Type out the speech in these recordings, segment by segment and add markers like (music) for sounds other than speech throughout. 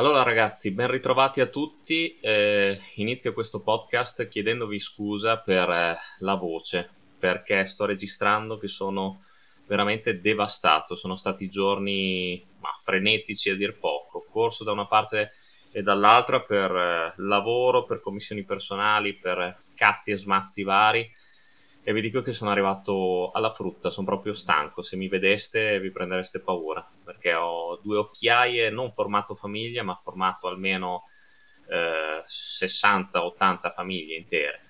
Allora ragazzi, ben ritrovati a tutti. Eh, inizio questo podcast chiedendovi scusa per eh, la voce, perché sto registrando che sono veramente devastato. Sono stati giorni ma, frenetici a dir poco. Corso da una parte e dall'altra per eh, lavoro, per commissioni personali, per cazzi e smazzi vari e vi dico che sono arrivato alla frutta, sono proprio stanco, se mi vedeste vi prendereste paura, perché ho due occhiaie, non formato famiglia, ma formato almeno eh, 60-80 famiglie intere.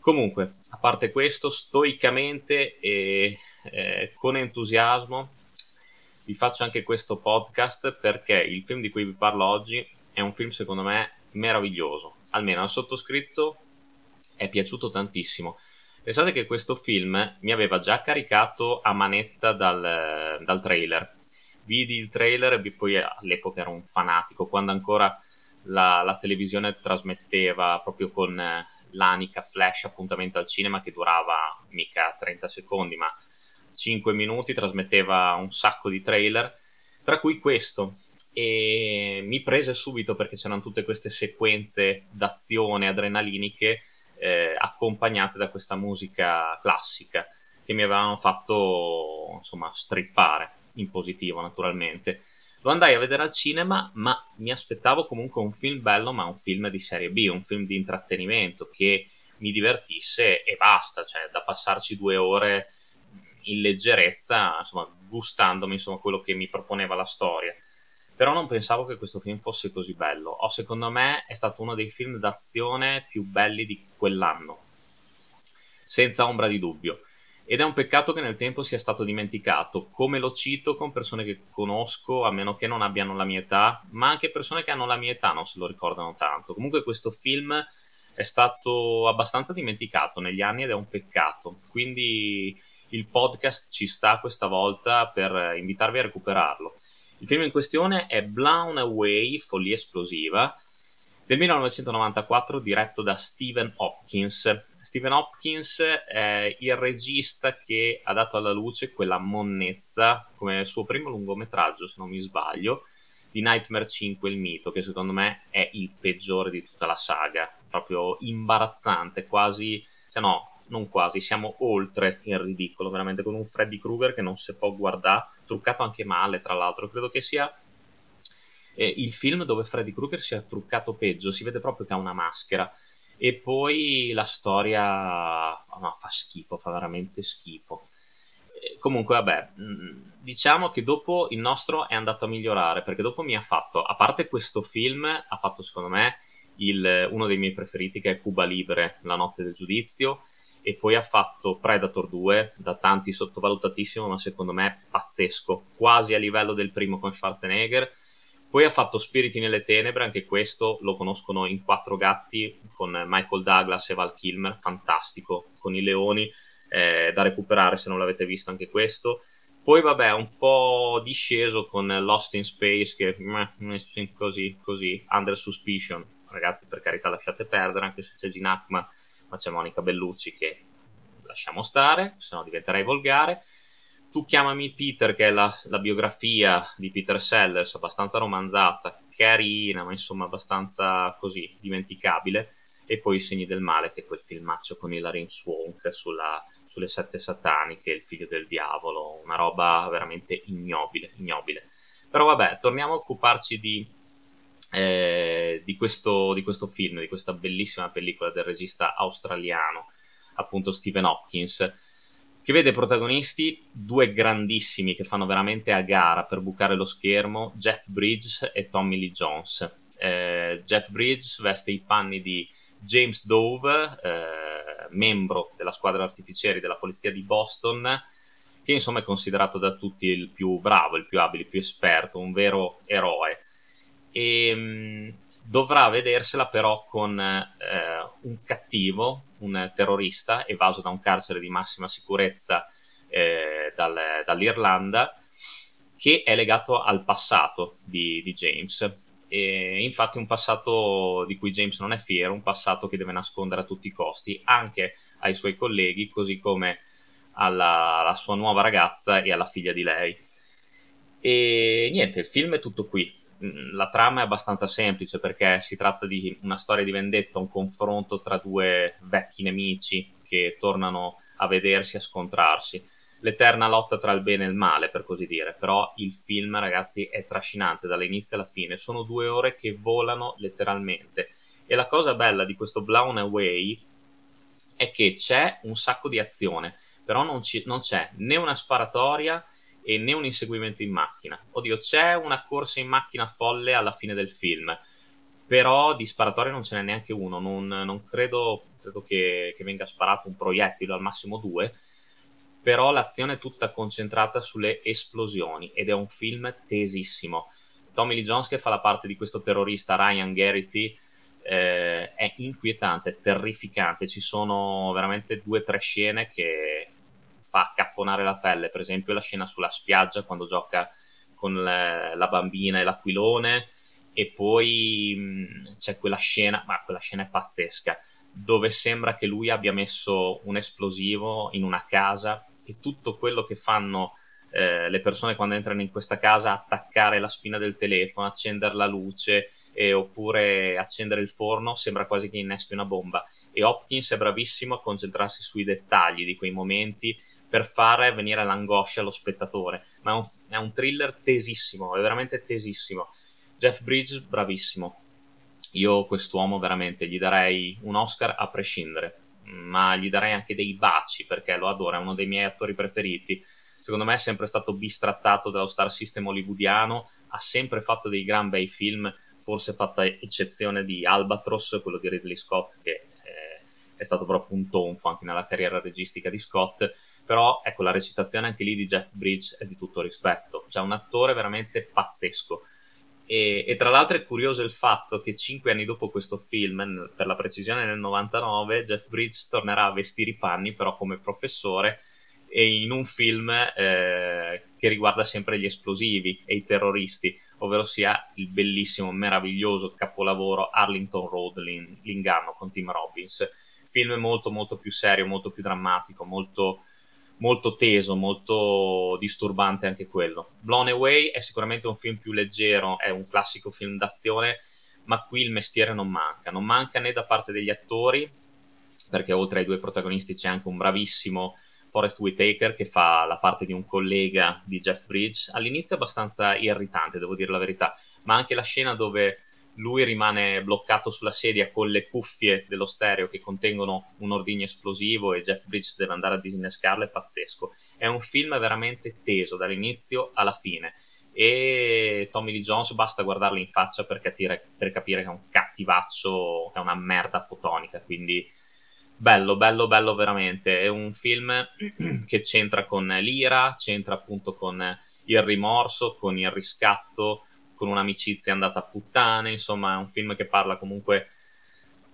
Comunque, a parte questo, stoicamente e eh, con entusiasmo vi faccio anche questo podcast perché il film di cui vi parlo oggi è un film secondo me meraviglioso, almeno al sottoscritto è piaciuto tantissimo Pensate che questo film mi aveva già caricato a manetta dal, dal trailer. Vidi il trailer e poi all'epoca ero un fanatico, quando ancora la, la televisione trasmetteva proprio con l'anica flash appuntamento al cinema che durava mica 30 secondi, ma 5 minuti, trasmetteva un sacco di trailer, tra cui questo. E mi prese subito perché c'erano tutte queste sequenze d'azione adrenaliniche eh, accompagnate da questa musica classica che mi avevano fatto insomma strippare in positivo naturalmente. Lo andai a vedere al cinema ma mi aspettavo comunque un film bello ma un film di serie B un film di intrattenimento che mi divertisse e basta cioè da passarci due ore in leggerezza insomma gustandomi insomma quello che mi proponeva la storia però non pensavo che questo film fosse così bello. O secondo me è stato uno dei film d'azione più belli di quell'anno, senza ombra di dubbio. Ed è un peccato che nel tempo sia stato dimenticato. Come lo cito con persone che conosco, a meno che non abbiano la mia età, ma anche persone che hanno la mia età non se lo ricordano tanto. Comunque questo film è stato abbastanza dimenticato negli anni ed è un peccato. Quindi il podcast ci sta questa volta per invitarvi a recuperarlo. Il film in questione è Blown Away, Follia Esplosiva, del 1994 diretto da Stephen Hopkins. Stephen Hopkins è il regista che ha dato alla luce quella monnezza come suo primo lungometraggio, se non mi sbaglio, di Nightmare 5 il mito, che secondo me è il peggiore di tutta la saga, proprio imbarazzante, quasi, cioè no, non quasi, siamo oltre il ridicolo, veramente con un Freddy Krueger che non si può guardare, truccato anche male tra l'altro, credo che sia eh, il film dove Freddy Krueger sia truccato peggio, si vede proprio che ha una maschera. E poi la storia no, fa schifo, fa veramente schifo. Eh, comunque, vabbè, mm, diciamo che dopo il nostro è andato a migliorare perché dopo mi ha fatto, a parte questo film, ha fatto secondo me il, uno dei miei preferiti che è Cuba Libre, La notte del giudizio e poi ha fatto Predator 2, da tanti sottovalutatissimo, ma secondo me pazzesco, quasi a livello del primo con Schwarzenegger. Poi ha fatto Spiriti nelle tenebre, anche questo lo conoscono in Quattro gatti con Michael Douglas e Val Kilmer, fantastico, con i leoni, eh, da recuperare se non l'avete visto anche questo. Poi vabbè, un po' disceso con Lost in Space, che meh, così, così, Under Suspicion. Ragazzi, per carità, lasciate perdere, anche se c'è Gene Hackman ma c'è Monica Bellucci che lasciamo stare, se no diventerei volgare. Tu chiamami Peter, che è la, la, biografia di Peter Sellers, abbastanza romanzata, carina, ma insomma abbastanza così, dimenticabile. E poi I segni del male, che è quel filmaccio con Hilary Swank sulla, sulle sette sataniche, il figlio del diavolo, una roba veramente ignobile, ignobile. Però vabbè, torniamo a occuparci di, eh, di, questo, di, questo, film, di questa bellissima pellicola del regista australiano, appunto Stephen Hopkins, che vede protagonisti due grandissimi che fanno veramente a gara per bucare lo schermo, Jeff Bridges e Tommy Lee Jones. Eh, Jeff Bridges veste i panni di James Dove, eh, membro della squadra artificieri della polizia di Boston, che insomma è considerato da tutti il più bravo, il più abile, il più esperto, un vero eroe e mh, mm, dovrà vedersela però con eh, un cattivo, un terrorista evaso da un carcere di massima sicurezza eh, dal, dall'Irlanda che è legato al passato di, di James. E infatti un passato di cui James non è fiero, un passato che deve nascondere a tutti i costi, anche ai suoi colleghi, così come alla, alla sua nuova ragazza e alla figlia di lei. E niente, il film è tutto qui la trama è abbastanza semplice perché si tratta di una storia di vendetta, un confronto tra due vecchi nemici che tornano a vedersi, a scontrarsi. L'eterna lotta tra il bene e il male, per così dire. Però il film, ragazzi, è trascinante dall'inizio alla fine. Sono due ore che volano letteralmente. E la cosa bella di questo Blown Away è che c'è un sacco di azione, però non, ci, non c'è né una sparatoria e né un inseguimento in macchina. Oddio, c'è una corsa in macchina folle alla fine del film, però di sparatoria non ce n'è neanche uno. Non, non credo, credo che, che, venga sparato un proiettile, al massimo due. Però l'azione è tutta concentrata sulle esplosioni ed è un film tesissimo. Tommy Lee Jones che fa la parte di questo terrorista Ryan Garrity eh, è inquietante, è terrificante. Ci sono veramente due o tre scene che fa accapponare la pelle, per esempio la scena sulla spiaggia quando gioca con le, la bambina e l'aquilone e poi mh, c'è quella scena, ma quella scena è pazzesca, dove sembra che lui abbia messo un esplosivo in una casa e tutto quello che fanno eh, le persone quando entrano in questa casa, attaccare la spina del telefono, accendere la luce eh, oppure accendere il forno, sembra quasi che inneschi una bomba. E Hopkins è bravissimo a concentrarsi sui dettagli di quei momenti per fare venire l'angoscia allo spettatore. Ma è un, è un thriller tesissimo, è veramente tesissimo. Jeff Bridges, bravissimo. Io quest'uomo veramente gli darei un Oscar a prescindere, ma gli darei anche dei baci perché lo adoro, è uno dei miei attori preferiti. Secondo me è sempre stato bistrattato dallo star system hollywoodiano, ha sempre fatto dei gran bei film, forse fatta eccezione di Albatros, quello di Ridley Scott, che eh, è stato proprio un tonfo anche nella carriera registica di Scott però ecco la recitazione anche lì di Jeff Bridge è di tutto rispetto, cioè un attore veramente pazzesco. E, e, tra l'altro è curioso il fatto che cinque anni dopo questo film, per la precisione nel 99, Jeff Bridge tornerà a vestire i panni però come professore e in un film eh, che riguarda sempre gli esplosivi e i terroristi, ovvero sia il bellissimo, meraviglioso capolavoro Arlington Road, l'inganno con Tim Robbins. Film molto molto più serio, molto più drammatico, molto molto teso, molto disturbante anche quello. Blown Away è sicuramente un film più leggero, è un classico film d'azione, ma qui il mestiere non manca, non manca né da parte degli attori, perché oltre ai due protagonisti c'è anche un bravissimo Forrest Whitaker che fa la parte di un collega di Jeff Bridge, all'inizio abbastanza irritante, devo dire la verità, ma anche la scena dove lui rimane bloccato sulla sedia con le cuffie dello stereo che contengono un ordigno esplosivo e Jeff Bridges deve andare a disinnescarlo, è pazzesco. È un film veramente teso dall'inizio alla fine e Tommy Lee Jones basta guardarlo in faccia per capire, per capire che è un cattivaccio, che è una merda fotonica, quindi bello, bello, bello veramente. È un film (clears throat) che c'entra con l'ira, c'entra appunto con il rimorso, con il riscatto, con un'amicizia andata a puttane, insomma è un film che parla comunque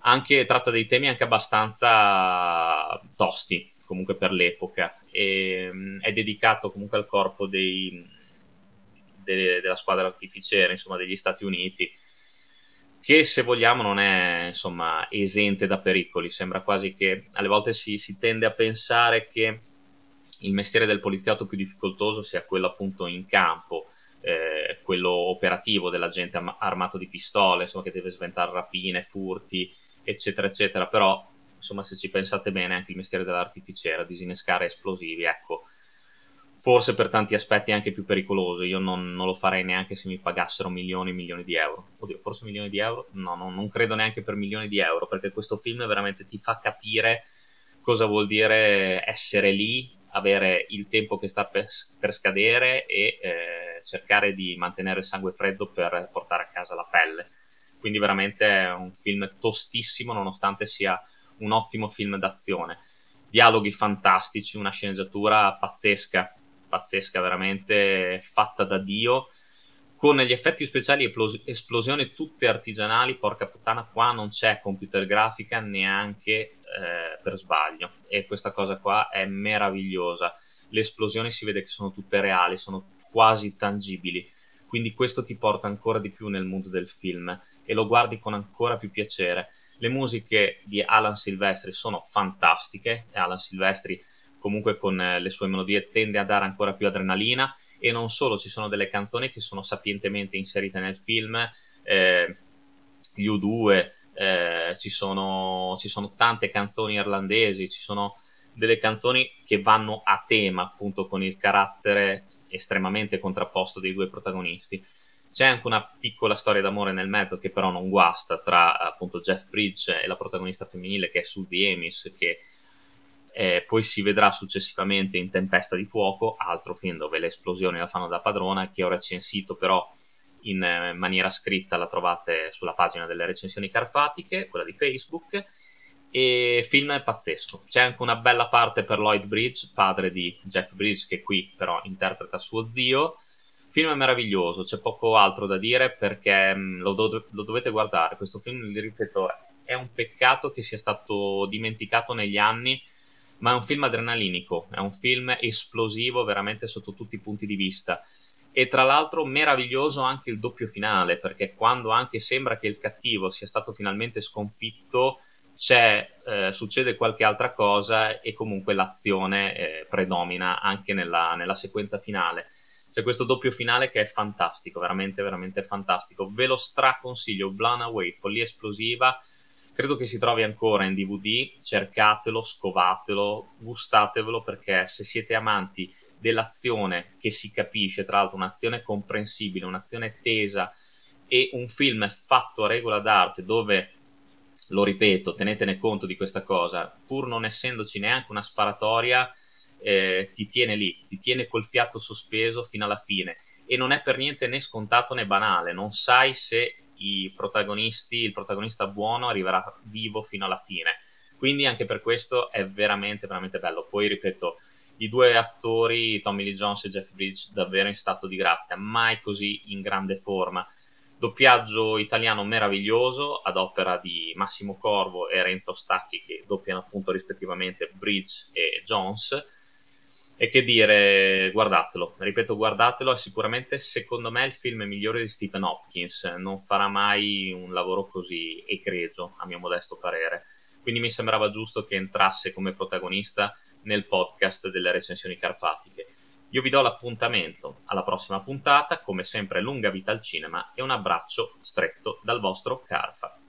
anche, tratta dei temi anche abbastanza tosti comunque per l'epoca e mm, è dedicato comunque al corpo dei, de, della squadra artificiera, insomma degli Stati Uniti che se vogliamo non è insomma esente da pericoli, sembra quasi che alle volte si, si tende a pensare che il mestiere del poliziotto più difficoltoso sia quello appunto in campo, eh, quello operativo dell'agente armato di pistole, insomma, che deve sventare rapine, furti, eccetera, eccetera. Però, insomma, se ci pensate bene, anche il mestiere dell'artificiera, disinnescare esplosivi, ecco, forse per tanti aspetti anche più pericoloso. Io non, non, lo farei neanche se mi pagassero milioni e milioni di euro. Oddio, forse milioni di euro? No, no, non credo neanche per milioni di euro, perché questo film veramente ti fa capire cosa vuol dire essere lì, avere il tempo che sta per, per scadere e eh, cercare di mantenere il sangue freddo per portare a casa la pelle. Quindi veramente è un film tostissimo nonostante sia un ottimo film d'azione. Dialoghi fantastici, una sceneggiatura pazzesca, pazzesca veramente fatta da Dio con gli effetti speciali e esplosioni tutte artigianali, porca puttana, qua non c'è computer grafica neanche eh, per sbaglio e questa cosa qua è meravigliosa. Le esplosioni si vede che sono tutte reali, sono quasi tangibili. Quindi questo ti porta ancora di più nel mondo del film e lo guardi con ancora più piacere. Le musiche di Alan Silvestri sono fantastiche Alan Silvestri comunque con eh, le sue melodie tende a dare ancora più adrenalina e non solo, ci sono delle canzoni che sono sapientemente inserite nel film, eh, gli U2, eh, ci, sono, ci sono tante canzoni irlandesi, ci sono delle canzoni che vanno a tema appunto con il carattere estremamente contrapposto dei due protagonisti. C'è anche una piccola storia d'amore nel mezzo che però non guasta tra appunto Jeff Bridge e la protagonista femminile che è Suzy Amis che eh, poi si vedrà successivamente in Tempesta di Fuoco, altro film dove le esplosioni la fanno da padrona, che ho recensito però in eh, maniera scritta, la trovate sulla pagina delle recensioni carpatiche, quella di Facebook, e film è pazzesco. C'è anche una bella parte per Lloyd Bridge, padre di Jeff Bridge, che qui però interpreta suo zio. Film meraviglioso, c'è poco altro da dire perché mm, lo, do- lo dovete guardare. Questo film, ripeto, è un peccato che sia stato dimenticato negli anni ma è un film adrenalinico, è un film esplosivo veramente sotto tutti i punti di vista. E tra l'altro meraviglioso anche il doppio finale, perché quando anche sembra che il cattivo sia stato finalmente sconfitto, eh, succede qualche altra cosa e comunque l'azione eh, predomina anche nella, nella sequenza finale. C'è questo doppio finale che è fantastico, veramente, veramente fantastico. Ve lo straconsiglio, Blown Away, follia esplosiva credo che si trovi ancora in DVD, cercatelo, scovatelo, gustatevelo perché se siete amanti dell'azione che si capisce, tra l'altro un'azione comprensibile, un'azione tesa e un film fatto a regola d'arte dove, lo ripeto, tenetene conto di questa cosa, pur non essendoci neanche una sparatoria, eh, ti tiene lì, ti tiene col fiato sospeso fino alla fine. E non è per niente né scontato né banale, non sai se i protagonisti, il protagonista buono arriverà vivo fino alla fine. Quindi anche per questo è veramente, veramente bello. Poi ripeto, i due attori, Tommy Lee Jones e Jeff Bridge, davvero in stato di grazia, mai così in grande forma. Doppiaggio italiano meraviglioso ad opera di Massimo Corvo e Renzo Stacchi che doppiano appunto rispettivamente Bridge e Jones e che dire, guardatelo, ripeto, guardatelo, è sicuramente secondo me il film migliore di Stephen Hopkins, non farà mai un lavoro così egregio, a mio modesto parere. Quindi mi sembrava giusto che entrasse come protagonista nel podcast delle recensioni carfatiche. Io vi do l'appuntamento alla prossima puntata, come sempre lunga vita al cinema e un abbraccio stretto dal vostro Carfa.